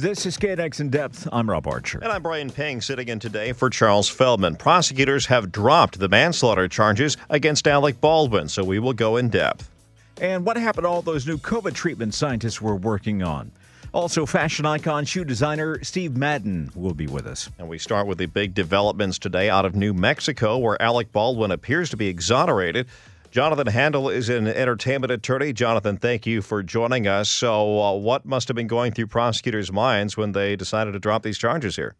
This is KNX in depth. I'm Rob Archer. And I'm Brian Ping, sitting in today for Charles Feldman. Prosecutors have dropped the manslaughter charges against Alec Baldwin, so we will go in depth. And what happened to all those new COVID treatment scientists were working on? Also, fashion icon, shoe designer Steve Madden will be with us. And we start with the big developments today out of New Mexico, where Alec Baldwin appears to be exonerated. Jonathan Handel is an entertainment attorney. Jonathan, thank you for joining us. So, uh, what must have been going through prosecutors' minds when they decided to drop these charges here?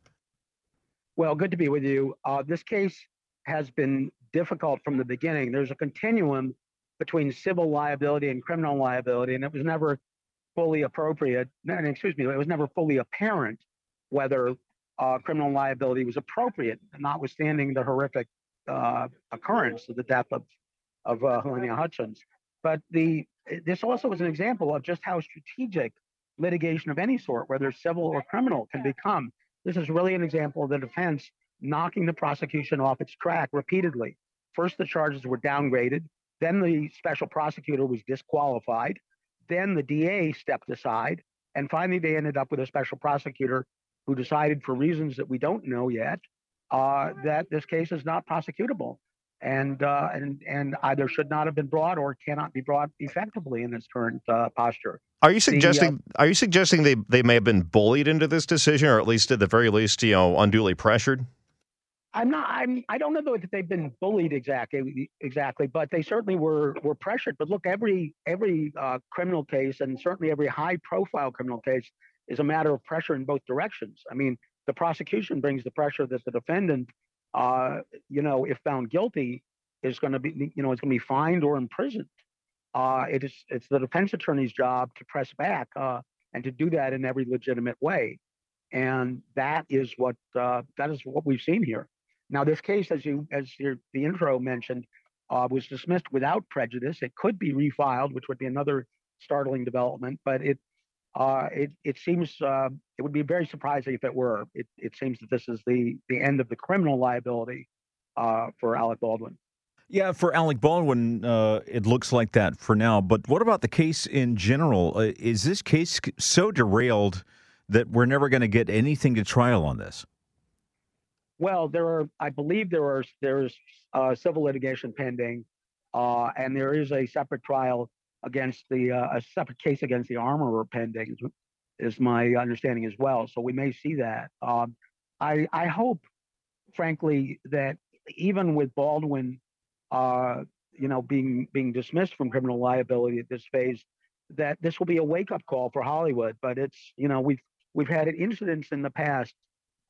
Well, good to be with you. Uh, this case has been difficult from the beginning. There's a continuum between civil liability and criminal liability, and it was never fully appropriate. Excuse me, it was never fully apparent whether uh, criminal liability was appropriate, notwithstanding the horrific uh, occurrence of the death of of uh, Halyna Hutchins. But the this also is an example of just how strategic litigation of any sort, whether civil or criminal, can become. This is really an example of the defense knocking the prosecution off its track repeatedly. First, the charges were downgraded. Then the special prosecutor was disqualified. Then the DA stepped aside. And finally, they ended up with a special prosecutor who decided, for reasons that we don't know yet, uh, that this case is not prosecutable and uh, and and either should not have been brought or cannot be brought effectively in its current uh, posture. Are you suggesting? The, uh, are you suggesting they they may have been bullied into this decision, or at least at the very least, you know, unduly pressured? I'm not. I'm. I don't know that they've been bullied exactly. Exactly, but they certainly were were pressured. But look, every every uh, criminal case, and certainly every high profile criminal case, is a matter of pressure in both directions. I mean, the prosecution brings the pressure that the defendant uh, you know, if found guilty, is going to be, you know, is going to be fined or imprisoned. Uh, it is, it's the defense attorney's job to press back uh, and to do that in every legitimate way, and that is what uh, that is what we've seen here. Now, this case, as you as your, the intro mentioned, uh, was dismissed without prejudice. It could be refiled, which would be another startling development, but it uh, it it seems uh, it would be very surprising if it were. It it seems that this is the the end of the criminal liability uh, for Alec Baldwin. Yeah, for Alec Baldwin, uh, it looks like that for now. But what about the case in general? Uh, is this case so derailed that we're never going to get anything to trial on this? Well, there are, I believe there are there's uh, civil litigation pending, and there is a separate trial against the uh, a separate case against the armorer pending is my understanding as well. So we may see that. Um, I I hope, frankly, that even with Baldwin, uh, you know, being being dismissed from criminal liability at this phase, that this will be a wake up call for Hollywood. But it's you know we've we've had incidents in the past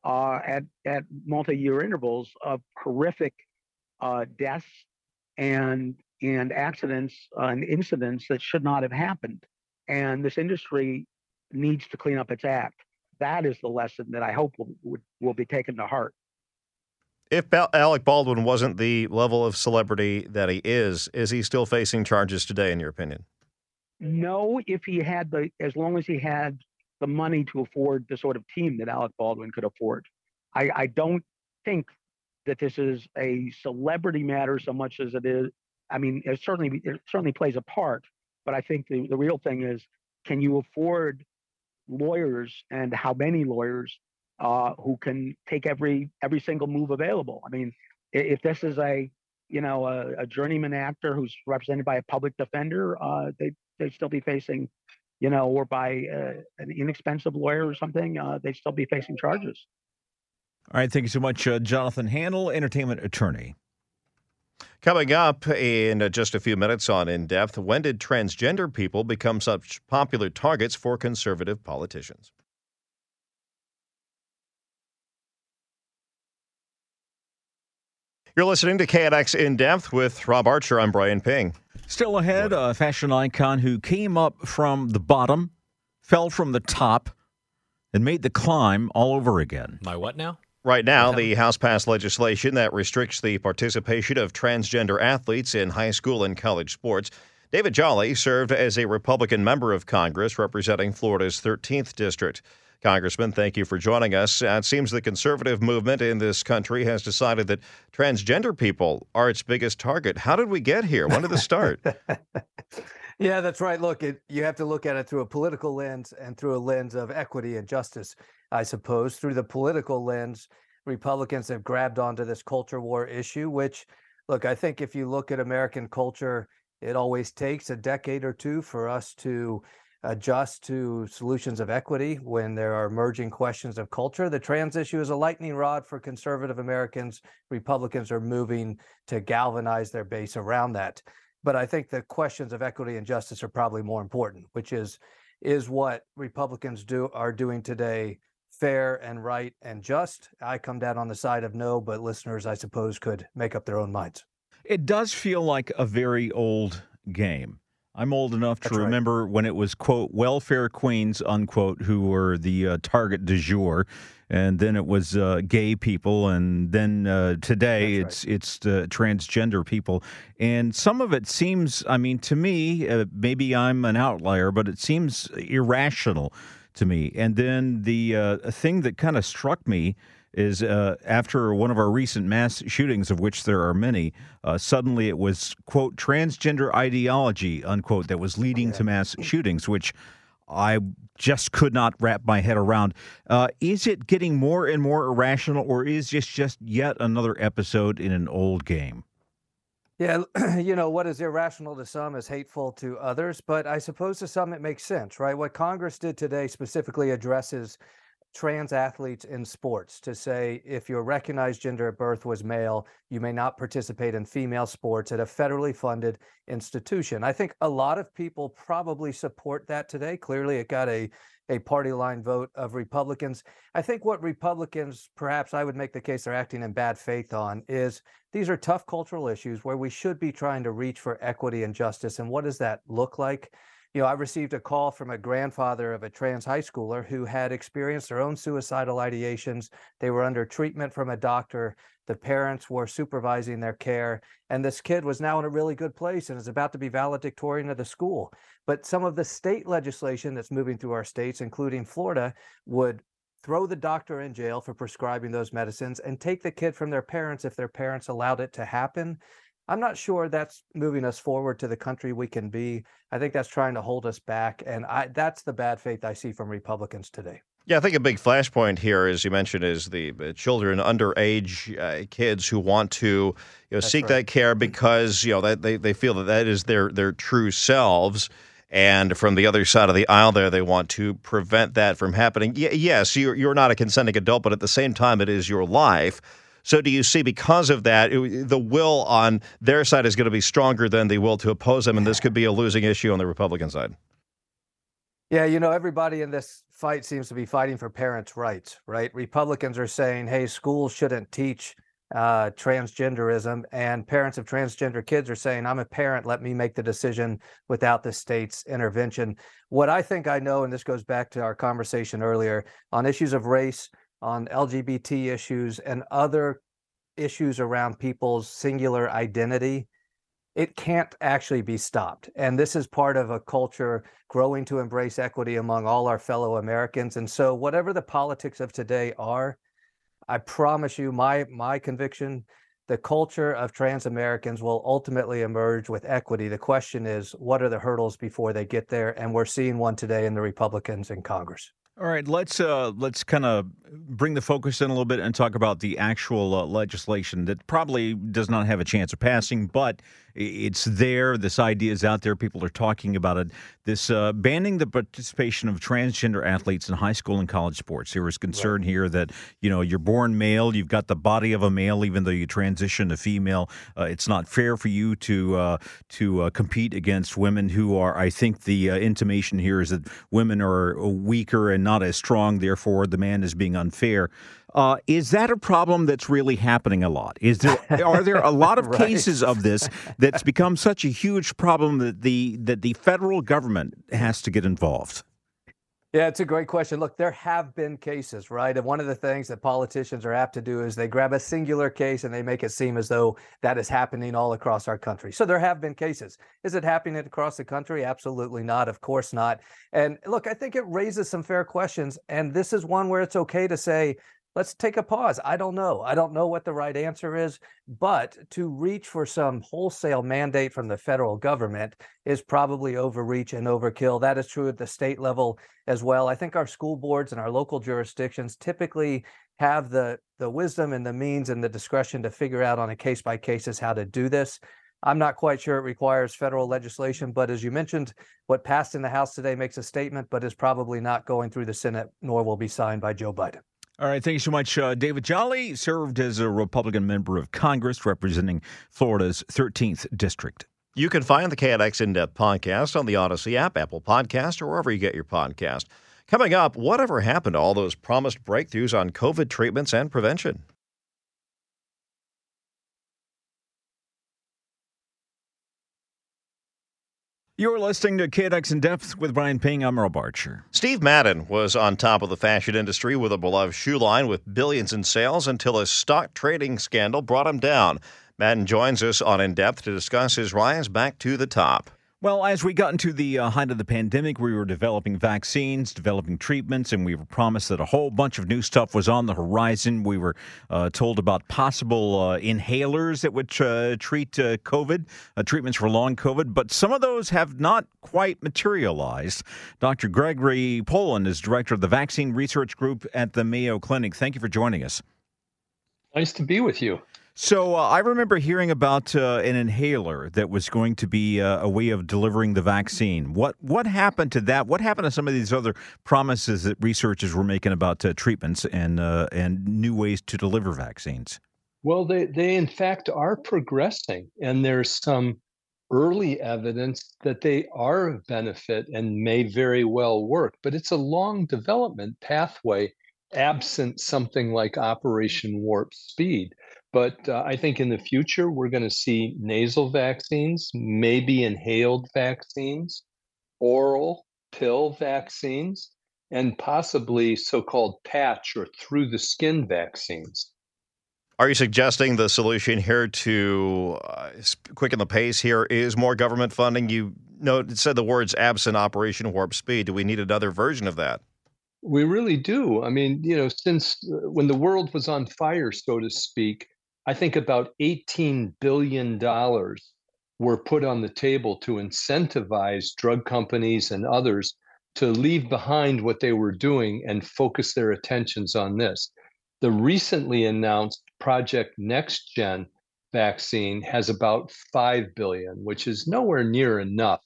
uh, at at multi year intervals of horrific uh, deaths and and accidents uh, and incidents that should not have happened. And this industry needs to clean up its act. That is the lesson that I hope will, will, will be taken to heart. If Alec Baldwin wasn't the level of celebrity that he is, is he still facing charges today, in your opinion? No, if he had the, as long as he had the money to afford the sort of team that Alec Baldwin could afford. I, I don't think that this is a celebrity matter so much as it is I mean, it certainly it certainly plays a part, but I think the, the real thing is, can you afford lawyers and how many lawyers uh, who can take every every single move available? I mean, if this is a you know a, a journeyman actor who's represented by a public defender, uh, they they'd still be facing, you know, or by uh, an inexpensive lawyer or something, uh, they'd still be facing charges. All right, thank you so much, uh, Jonathan Handel, entertainment attorney. Coming up in just a few minutes on In Depth, when did transgender people become such popular targets for conservative politicians? You're listening to KNX In Depth with Rob Archer. I'm Brian Ping. Still ahead, a fashion icon who came up from the bottom, fell from the top, and made the climb all over again. My what now? Right now, the House passed legislation that restricts the participation of transgender athletes in high school and college sports. David Jolly served as a Republican member of Congress representing Florida's 13th district. Congressman, thank you for joining us. Uh, it seems the conservative movement in this country has decided that transgender people are its biggest target. How did we get here? When did this start? yeah, that's right. Look, it, you have to look at it through a political lens and through a lens of equity and justice, I suppose. Through the political lens, Republicans have grabbed onto this culture war issue, which, look, I think if you look at American culture, it always takes a decade or two for us to adjust to solutions of equity when there are emerging questions of culture. The trans issue is a lightning rod for conservative Americans. Republicans are moving to galvanize their base around that. But I think the questions of equity and justice are probably more important, which is is what Republicans do are doing today fair and right and just. I come down on the side of no, but listeners, I suppose, could make up their own minds. It does feel like a very old game. I'm old enough to That's right. remember when it was quote welfare queens unquote who were the uh, target du jour, and then it was uh, gay people, and then uh, today That's it's it's the transgender people, and some of it seems, I mean, to me, uh, maybe I'm an outlier, but it seems irrational to me. And then the uh, thing that kind of struck me is uh, after one of our recent mass shootings, of which there are many, uh, suddenly it was, quote, transgender ideology, unquote, that was leading Yeah. to mass shootings, which I just could not wrap my head around. Uh, is it getting more and more irrational, or is this just yet another episode in an old game? Yeah, you know, what is irrational to some is hateful to others, but I suppose to some it makes sense, right? What Congress did today specifically addresses trans athletes in sports to say if your recognized gender at birth was male, you may not participate in female sports at a federally funded institution. I think a lot of people probably support that today. Clearly, it got a a party line vote of Republicans. I think what Republicans, perhaps I would make the case they're acting in bad faith on, is these are tough cultural issues where we should be trying to reach for equity and justice. And what does that look like? You know, I received a call from a grandfather of a trans high schooler who had experienced their own suicidal ideations. They were under treatment from a doctor. The parents were supervising their care. And this kid was now in a really good place and is about to be valedictorian of the school. But some of the state legislation that's moving through our states, including Florida, would throw the doctor in jail for prescribing those medicines and take the kid from their parents if their parents allowed it to happen. I'm not sure that's moving us forward to the country we can be. I think that's trying to hold us back. And I, that's the bad faith I see from Republicans today. Yeah, I think a big flashpoint here, as you mentioned, is the uh, children, underage uh, kids who want to, you know, seek right. that care because you know that they, they feel that that is their their true selves. And from the other side of the aisle, there they want to prevent that from happening. Y- yes, you're you're not a consenting adult, but at the same time, it is your life. So, do you see because of that, it- the will on their side is going to be stronger than the will to oppose them, and this could be a losing issue on the Republican side? Yeah, you know, everybody in this fight seems to be fighting for parents' rights, right? Republicans are saying, hey, schools shouldn't teach uh, transgenderism, and parents of transgender kids are saying, I'm a parent, let me make the decision without the state's intervention. What I think I know, and this goes back to our conversation earlier on issues of race, on LGBT issues, and other issues around people's singular identity, it can't actually be stopped. And this is part of a culture growing to embrace equity among all our fellow Americans. And so, whatever the politics of today are, I promise you, my my conviction, the culture of trans Americans will ultimately emerge with equity. The question is, what are the hurdles before they get there? And we're seeing one today in the Republicans in Congress. All right, let's uh, let's kind of bring the focus in a little bit and talk about the actual uh, legislation that probably does not have a chance of passing, but it's there. This idea is out there. People are talking about it. This uh, banning the participation of transgender athletes in high school and college sports. There was concern here that you know you're born male, you've got the body of a male, even though you transition to female. Uh, it's not fair for you to uh, to uh, compete against women who are. I think the uh, intimation here is that women are weaker and not as strong. Therefore, the man is being unfair. Uh, is that a problem that's really happening a lot? Is there are there a lot of Right. cases of this that's become such a huge problem that the that the federal government has to get involved? Yeah, it's a great question. Look, there have been cases, right? And one of the things that politicians are apt to do is they grab a singular case and they make it seem as though that is happening all across our country. So there have been cases. Is it happening across the country? Absolutely not. Of course not. And look, I think it raises some fair questions. And this is one where it's okay to say, let's take a pause. I don't know. I don't know what the right answer is, but to reach for some wholesale mandate from the federal government is probably overreach and overkill. That is true at the state level as well. I think our school boards and our local jurisdictions typically have the the wisdom and the means and the discretion to figure out on a case by cases how to do this. I'm not quite sure it requires federal legislation, but as you mentioned, what passed in the House today makes a statement, but is probably not going through the Senate, nor will be signed by Joe Biden. All right, thank you so much. Uh, David Jolly served as a Republican member of Congress representing Florida's 13th district. You can find the KNX In Depth podcast on the Audacy app, Apple Podcast, or wherever you get your podcast. Coming up, whatever happened to all those promised breakthroughs on COVID treatments and prevention? You're listening to KNX In Depth with Brian Ping. I'm Rob Archer. Steve Madden was on top of the fashion industry with a beloved shoe line with billions in sales until a stock trading scandal brought him down. Madden joins us on In Depth to discuss his rise back to the top. Well, as we got into the uh, height of the pandemic, we were developing vaccines, developing treatments, and we were promised that a whole bunch of new stuff was on the horizon. We were uh, told about possible uh, inhalers that would uh, treat uh, COVID, uh, treatments for long COVID, but some of those have not quite materialized. Dr. Gregory Poland is director of the Vaccine Research Group at the Mayo Clinic. Thank you for joining us. Nice to be with you. So uh, I remember hearing about uh, an inhaler that was going to be uh, a way of delivering the vaccine. What what happened to that? What happened to some of these other promises that researchers were making about uh, treatments and uh, and new ways to deliver vaccines? Well, they they in fact are progressing, and there's some early evidence that they are of benefit and may very well work. But it's a long development pathway, absent something like Operation Warp Speed. But uh, I think in the future, we're going to see nasal vaccines, maybe inhaled vaccines, oral pill vaccines, and possibly so called patch or through the skin vaccines. Are you suggesting the solution here to uh, quicken the pace here is more government funding? You know, it said the words absent Operation Warp Speed. Do we need another version of that? We really do. I mean, you know, since uh, when the world was on fire, so to speak, I think about $18 billion were put on the table to incentivize drug companies and others to leave behind what they were doing and focus their attentions on this. The recently announced Project Next Gen vaccine has about 5 billion, which is nowhere near enough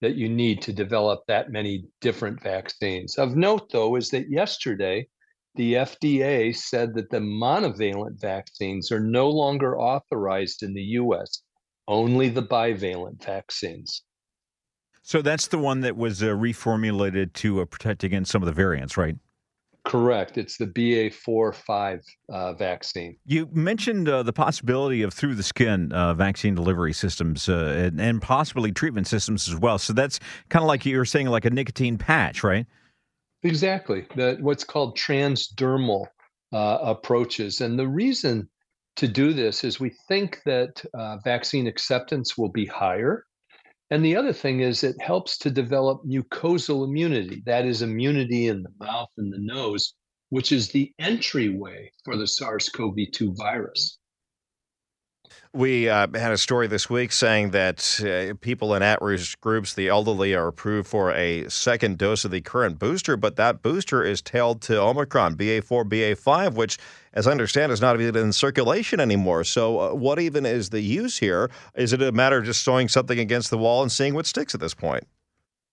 that you need to develop that many different vaccines. Of note, though, is that yesterday the FDA said that the monovalent vaccines are no longer authorized in the US, only the bivalent vaccines. So that's the one that was uh, reformulated to uh, protect against some of the variants, right? Correct. It's the BA4 5 uh, vaccine. You mentioned uh, the possibility of through the skin uh, vaccine delivery systems uh, and, and, possibly treatment systems as well. So that's kind of like you were saying, like a nicotine patch, right? Exactly. The, what's called transdermal uh, approaches. And the reason to do this is we think that uh, vaccine acceptance will be higher. And the other thing is it helps to develop mucosal immunity, that is, immunity in the mouth and the nose, which is the entryway for the SARS CoV 2 virus. We uh, had a story this week saying that uh, people in at risk groups, the elderly, are approved for a second dose of the current booster, but that booster is tailed to Omicron, BA4, BA5, which, as I understand, is not even in circulation anymore. So, uh, what even is the use here? Is it a matter of just throwing something against the wall and seeing what sticks at this point?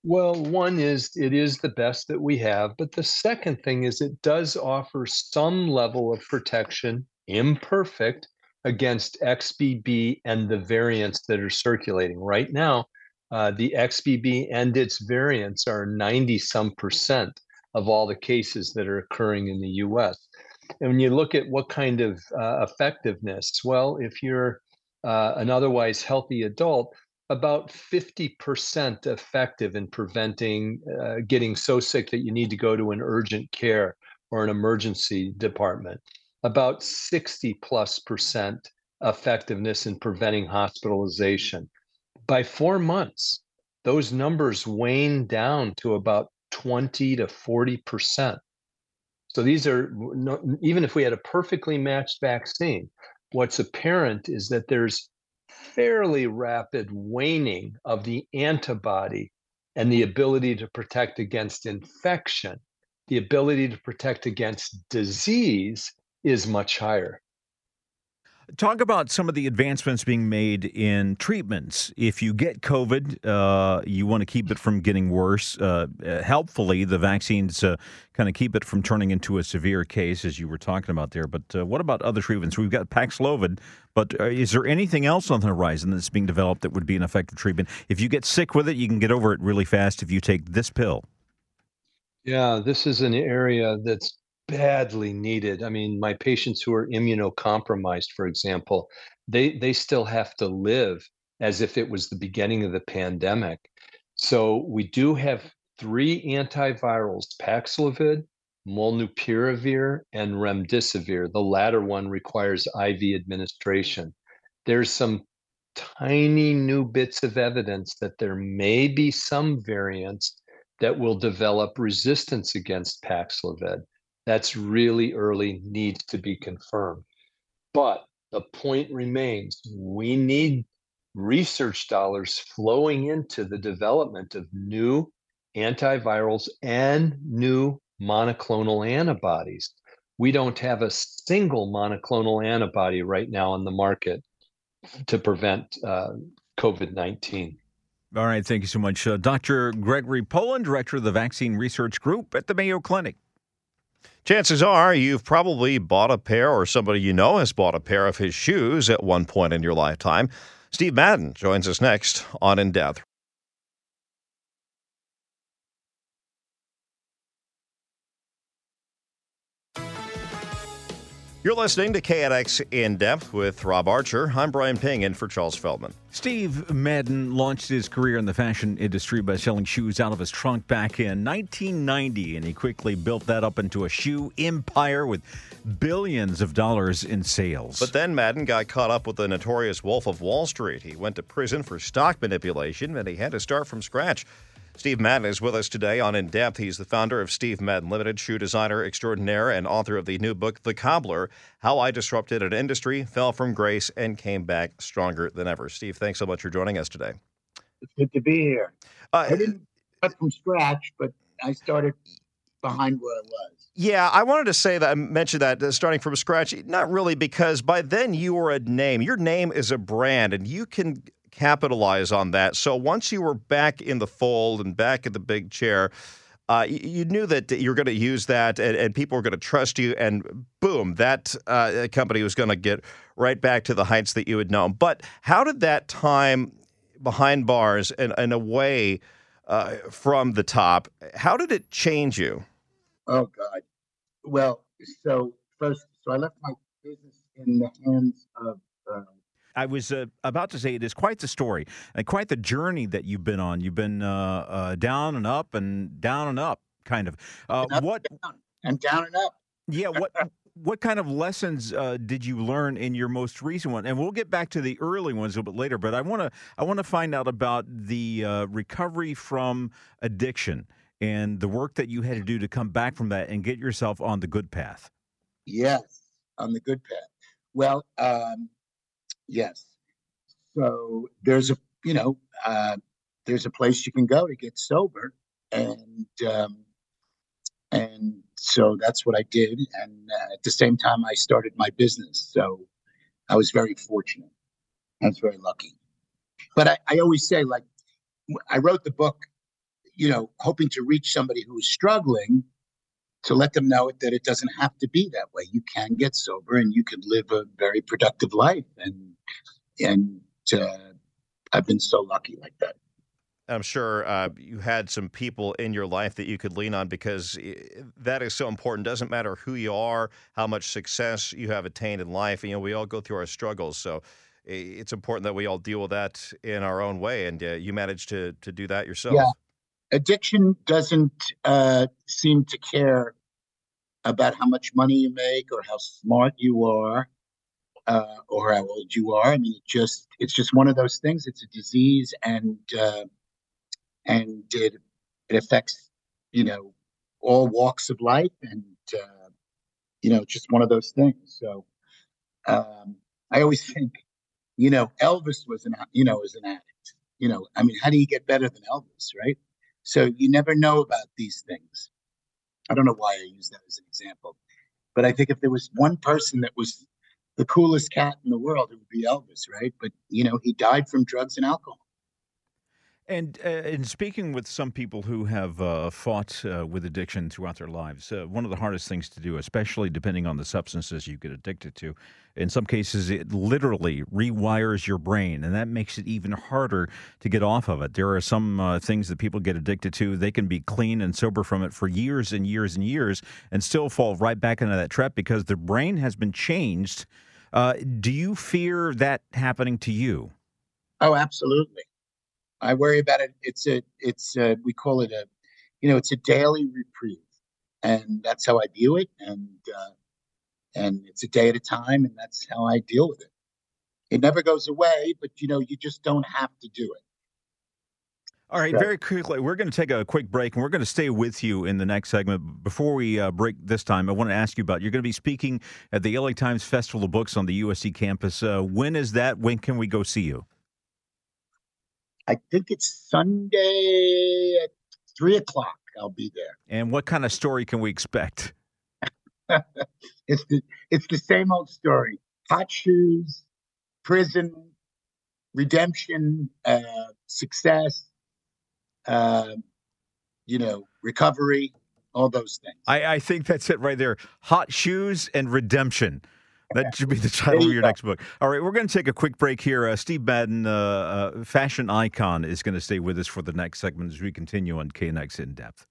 Well, one is it is the best that we have, but the second thing is it does offer some level of protection, imperfect against XBB and the variants that are circulating. Right now, uh, the XBB and its variants are 90 some percent of all the cases that are occurring in the US. And when you look at what kind of uh, effectiveness, well, if you're uh, an otherwise healthy adult, about 50% effective in preventing uh, getting so sick that you need to go to an urgent care or an emergency department. About 60 plus percent effectiveness in preventing hospitalization. By four months, those numbers wane down to about 20 to 40 percent. So these are even if we had a perfectly matched vaccine, what's apparent is that there's fairly rapid waning of the antibody and the ability to protect against infection. The ability to protect against disease is much higher. Talk about some of the advancements being made in treatments. If you get COVID, uh, you want to keep it from getting worse. Uh, helpfully, the vaccines uh, kind of keep it from turning into a severe case, as you were talking about there. But uh, what about other treatments? We've got Paxlovid, but uh, is there anything else on the horizon that's being developed that would be an effective treatment? If you get sick with it, you can get over it really fast if you take this pill. Yeah, this is an area that's badly needed. I mean, my patients who are immunocompromised, for example, they they still have to live as if it was the beginning of the pandemic. So we do have three antivirals: Paxlovid, Molnupiravir, and Remdesivir. The latter one requires IV administration. There's some tiny new bits of evidence that there may be some variants that will develop resistance against Paxlovid. That's really early, needs to be confirmed. But the point remains we need research dollars flowing into the development of new antivirals and new monoclonal antibodies. We don't have a single monoclonal antibody right now on the market to prevent uh, COVID 19. All right. Thank you so much. Uh, Dr. Gregory Poland, Director of the Vaccine Research Group at the Mayo Clinic. Chances are you've probably bought a pair or somebody you know has bought a pair of his shoes at one point in your lifetime. Steve Madden joins us next on In Depth. You're listening to KNX In Depth with Rob Archer. I'm Brian Ping in for Charles Feldman. Steve Madden launched his career in the fashion industry by selling shoes out of his trunk back in 1990, and he quickly built that up into a shoe empire with billions of dollars in sales. But then Madden got caught up with the notorious Wolf of Wall Street. He went to prison for stock manipulation, and he had to start from scratch. Steve Madden is with us today on In Depth. He's the founder of Steve Madden Limited, shoe designer extraordinaire, and author of the new book, The Cobbler How I Disrupted an Industry, Fell from Grace, and Came Back Stronger Than Ever. Steve, thanks so much for joining us today. It's good to be here. Uh, I didn't start from scratch, but I started behind where I was. Yeah, I wanted to say that I mentioned that uh, starting from scratch. Not really, because by then you were a name. Your name is a brand, and you can capitalize on that. So once you were back in the fold and back in the big chair, uh, you knew that you're going to use that and, and, people were going to trust you, and boom, that uh, company was going to get right back to the heights that you had known. But how did that time behind bars and, and away uh, from the top, how did it change you? Oh, God. Well, so first, so I left my business in the hands of uh, I was uh, about to say it is quite the story and quite the journey that you've been on. You've been uh, uh, down and up and down and up, kind of. Uh, up what and down, and down and up. Yeah. What what kind of lessons uh, did you learn in your most recent one? And we'll get back to the early ones a little bit later. But I want to I want to find out about the uh, recovery from addiction and the work that you had to do to come back from that and get yourself on the good path. Yes, on the good path. Well, um, Yes. So there's a you know uh, there's a place you can go to get sober, and um, and so that's what I did. And uh, at the same time, I started my business. So I was very fortunate. I was very lucky. But I, I always say, like, I wrote the book, you know, hoping to reach somebody who is struggling to let them know that it doesn't have to be that way. You can get sober and you can live a very productive life. And and uh, I've been so lucky like that. I'm sure uh, you had some people in your life that you could lean on because that is so important. Doesn't matter who you are, how much success you have attained in life. You know, we all go through our struggles. So it's important that we all deal with that in our own way. And uh, you managed to to do that yourself. Yeah. Addiction doesn't uh, seem to care about how much money you make or how smart you are uh, or how old you are. I mean, it just it's just one of those things. It's a disease, and uh, and it it affects you know all walks of life, and uh, you know just one of those things. So um, I always think, you know, Elvis was an you know was an addict. You know, I mean, how do you get better than Elvis, right? So you never know about these things. I don't know why I use that as an example, but I think if there was one person that was the coolest cat in the world, it would be Elvis, right? But you know, he died from drugs and alcohol. And uh, in speaking with some people who have uh, fought uh, with addiction throughout their lives, uh, one of the hardest things to do, especially depending on the substances you get addicted to, in some cases it literally rewires your brain, and that makes it even harder to get off of it. There are some uh, things that people get addicted to; they can be clean and sober from it for years and years and years, and still fall right back into that trap because their brain has been changed. Uh, do you fear that happening to you? Oh, absolutely. I worry about it. It's a, it's a, we call it a, you know, it's a daily reprieve, and that's how I view it. And uh, and it's a day at a time, and that's how I deal with it. It never goes away, but you know, you just don't have to do it. All right, very quickly, we're going to take a quick break and we're going to stay with you in the next segment. Before we uh, break this time, I want to ask you about you're going to be speaking at the LA Times Festival of Books on the USC campus. Uh, when is that? When can we go see you? I think it's Sunday at three o'clock. I'll be there. And what kind of story can we expect? it's the it's the same old story: hot shoes, prison, redemption, uh, success, uh, you know, recovery, all those things. I, I think that's it right there: hot shoes and redemption. That should be the title of your go. next book. All right, we're going to take a quick break here. Uh, Steve Madden, uh, uh, fashion icon, is going to stay with us for the next segment as we continue on KNX In Depth.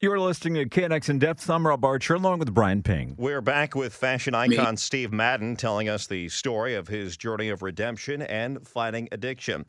You're listening to KNX In Depth. I'm Rob Archer along with Brian Ping. We're back with fashion icon Me. Steve Madden telling us the story of his journey of redemption and fighting addiction.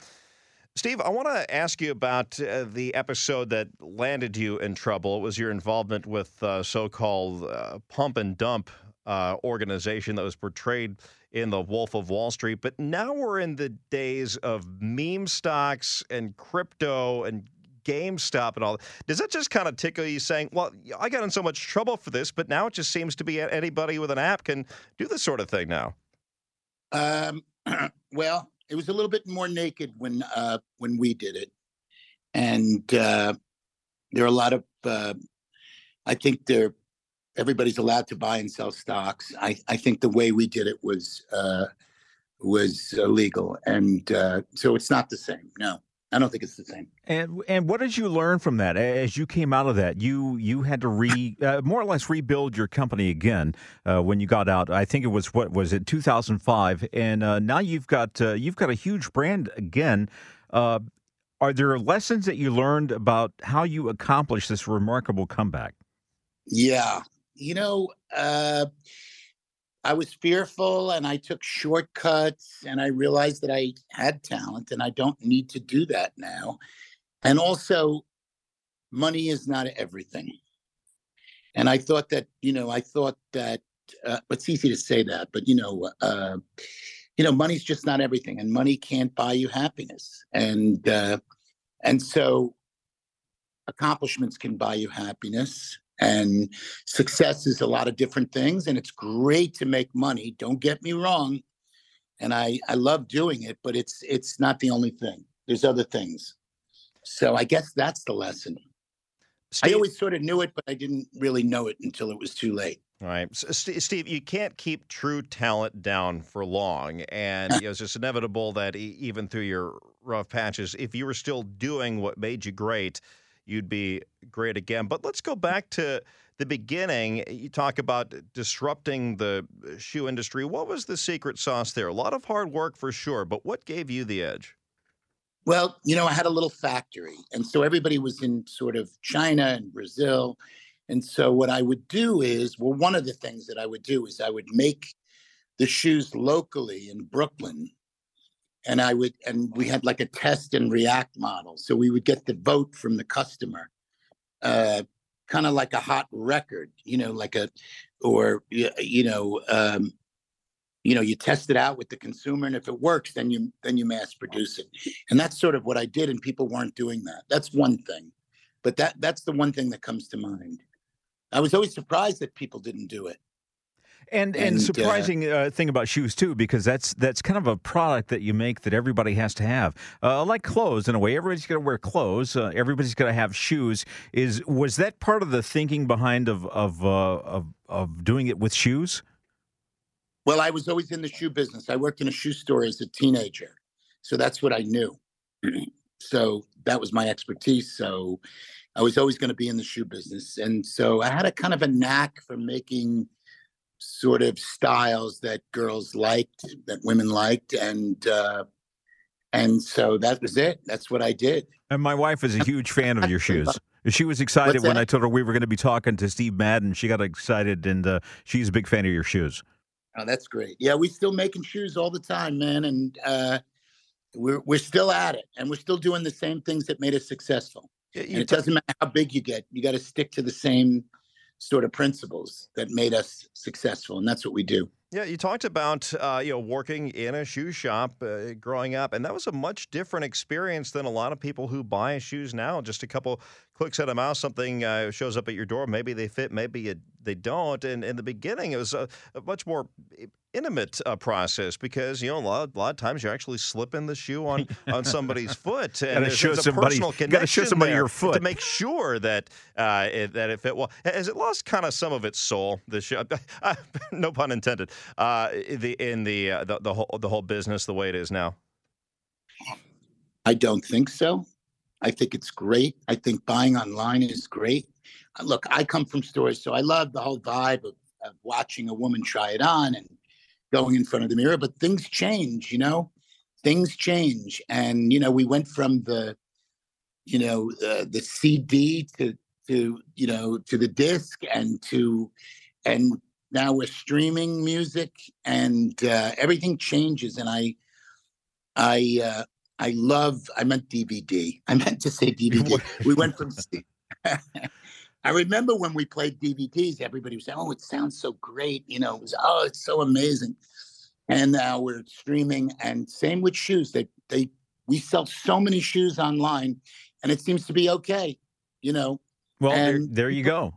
Steve, I want to ask you about uh, the episode that landed you in trouble. It was your involvement with uh, so-called uh, pump and dump uh, organization that was portrayed in The Wolf of Wall Street. But now we're in the days of meme stocks and crypto and GameStop and all. Does that just kind of tickle you, saying, "Well, I got in so much trouble for this, but now it just seems to be anybody with an app can do this sort of thing now"? Um, well, it was a little bit more naked when uh, when we did it, and uh, there are a lot of. Uh, I think there, everybody's allowed to buy and sell stocks. I, I think the way we did it was uh, was illegal, and uh, so it's not the same. No. I don't think it's the same. And and what did you learn from that as you came out of that? You you had to re uh, more or less rebuild your company again uh, when you got out. I think it was what was it 2005, and uh, now you've got uh, you've got a huge brand again. Uh, are there lessons that you learned about how you accomplished this remarkable comeback? Yeah, you know uh, I was fearful and I took shortcuts and I realized that I had talent and I don't need to do that now. And also, money is not everything. And I thought that, you know, I thought that uh, it's easy to say that, but you know, uh, you know, money's just not everything, and money can't buy you happiness. And uh, and so, accomplishments can buy you happiness, and success is a lot of different things, and it's great to make money. Don't get me wrong, and I I love doing it, but it's it's not the only thing. There's other things. So I guess that's the lesson. Steve, I always sort of knew it, but I didn't really know it until it was too late. All right, so, Steve, you can't keep true talent down for long, and you know, it's just inevitable that even through your rough patches, if you were still doing what made you great, you'd be great again. But let's go back to the beginning. You talk about disrupting the uh, shoe industry. What was the secret sauce there? A lot of hard work for sure, but what gave you the edge? Well, you know, I had a little factory. And so everybody was in sort of China and Brazil. And so what I would do is, well, one of the things that I would do is I would make the shoes locally in Brooklyn. And I would, and we had like a test and react model. So we would get the vote from the customer, uh, kind of like a hot record, you know, like a, or, you know, um, you know, you test it out with the consumer. And if it works, then you, then you mass produce it. And that's sort of what I did. And people weren't doing that. That's one thing. But that, that's the one thing that comes to mind. I was always surprised that people didn't do it. And and, And, uh, surprising uh, thing about shoes too, because that's that's kind of a product that you make that everybody has to have, uh, like clothes in a way. Everybody's going to wear clothes. Uh, everybody's going to have shoes. Is was that part of the thinking behind of of uh, of of doing it with shoes? Well, I was always in the shoe business. I worked in a shoe store as a teenager. So that's what I knew. so that was my expertise. So I was always going to be in the shoe business. And so I had a kind of a knack for making sort of styles that girls liked, that women liked. And, uh, and so that was it. That's what I did. And my wife is a huge fan of your shoes. She was excited when? I told her we were going to be talking to Steve Madden. She got excited, and uh, she's a big fan of your shoes. Oh, that's great. Yeah, we're still making shoes all the time, man. And, uh, we're, we're still at it and we're still doing the same things that made us successful. You- And you it doesn't matter how big you get, you got to stick to the same sort of principles that made us successful. And that's what we do. Yeah, you talked about uh, you know working in a shoe shop uh, growing up, and that was a much different experience than a lot of people who buy shoes now. Just a couple clicks of a mouse, something uh, shows up at your door. Maybe they fit, maybe it, they don't. And in the beginning, it was a, a much more intimate uh, process because you know a lot, a lot of times you're actually slipping the shoe on on somebody's foot, and Gotta show a somebody- personal you gotta show somebody your foot. to make sure that uh, it, that it fit well. Has it lost kind of some of its soul? The shoe, no pun intended. Uh, the in the, uh, the the whole the whole business the way it is now. I don't think so. I think it's great. I think buying online is great. Look, I come from stores, so I love the whole vibe of, of watching a woman try it on and going in front of the mirror. But things change, you know, things change. And, you know, we went from the, you know, uh, the CD to, to, you know, to the disc and to, and now we're streaming music and uh, everything changes. And I, I, uh, I love. I meant DVD. I meant to say DVD. we went from. I remember when we played DVDs, everybody was saying, "Oh, it sounds so great," you know. It was, "Oh, it's so amazing." And now we're streaming, and same with shoes. They they we sell so many shoes online, and it seems to be okay, you know. Well, there, there you go.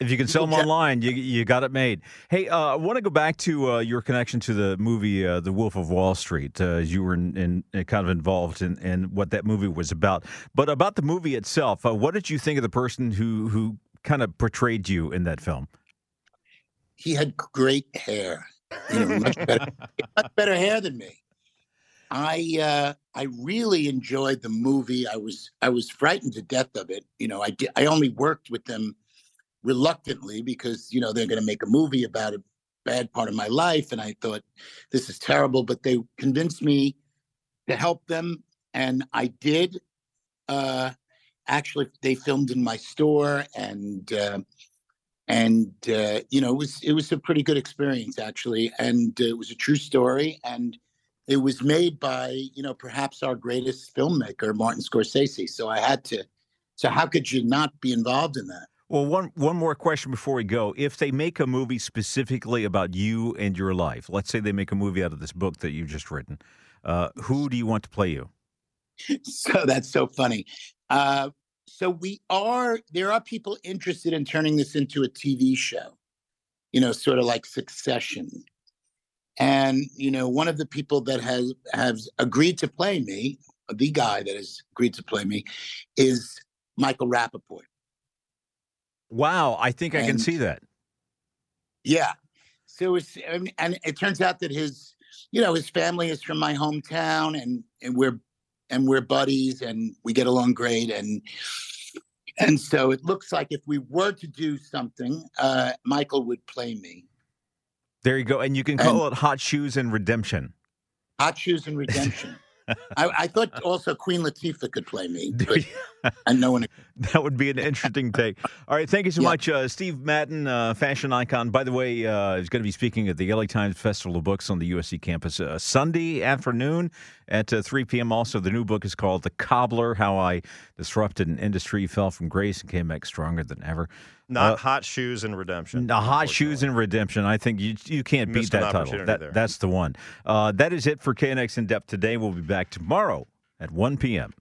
If you can sell them online, you you got it made. Hey, uh, I want to go back to uh, your connection to the movie uh, The Wolf of Wall Street. Uh, you were in, in, uh, kind of involved in, in what that movie was about. But about the movie itself, uh, what did you think of the person who who kind of portrayed you in that film? He had great hair, you know, much better, much better hair than me. I uh, I really enjoyed the movie. I was I was frightened to death of it. You know, I did, I only worked with them reluctantly because you know they're going to make a movie about a bad part of my life, and I thought this is terrible. But they convinced me to help them, and I did. Uh, actually, they filmed in my store, and uh, and uh, you know it was it was a pretty good experience actually, and uh, it was a true story, and it was made by you know perhaps our greatest filmmaker martin scorsese. So i had to so how could you not be involved in that? Well, one one more question before we go. If they make a movie specifically about you and your life, let's say they make a movie out of this book that you've just written, uh, who do you want to play you? so that's so funny. Uh, so we are there are people interested in turning this into a tv show you know sort of like succession and you know one of the people that has has agreed to play me the guy that has agreed to play me is michael rapaport Wow, I think I can see that. Yeah. So it's and, and it turns out that his, you know, his family is from my hometown, and and we're and we're buddies, and we get along great, and and so it looks like if we were to do something, uh, Michael would play me. There you go, and you can call it Hot Shoes and Redemption. Hot Shoes and Redemption. I, I thought also Queen Latifah could play me, but and no one. That would be an interesting take. All right, thank you so Yeah. much, uh, Steve Madden, uh, fashion icon. By the way, uh, is going to be speaking at the LA Times Festival of Books on the USC campus uh, Sunday afternoon at uh, 3 p.m. Also, the new book is called "The Cobbler: How I Disrupted an Industry, Fell from Grace, and Came Back Stronger Than Ever." Not Uh, hot shoes and redemption. The hot shoes and redemption. I think you you can't Missed beat that title. That, that's the one. Uh, that is it for KNX in depth today. We'll be back tomorrow at 1 p.m.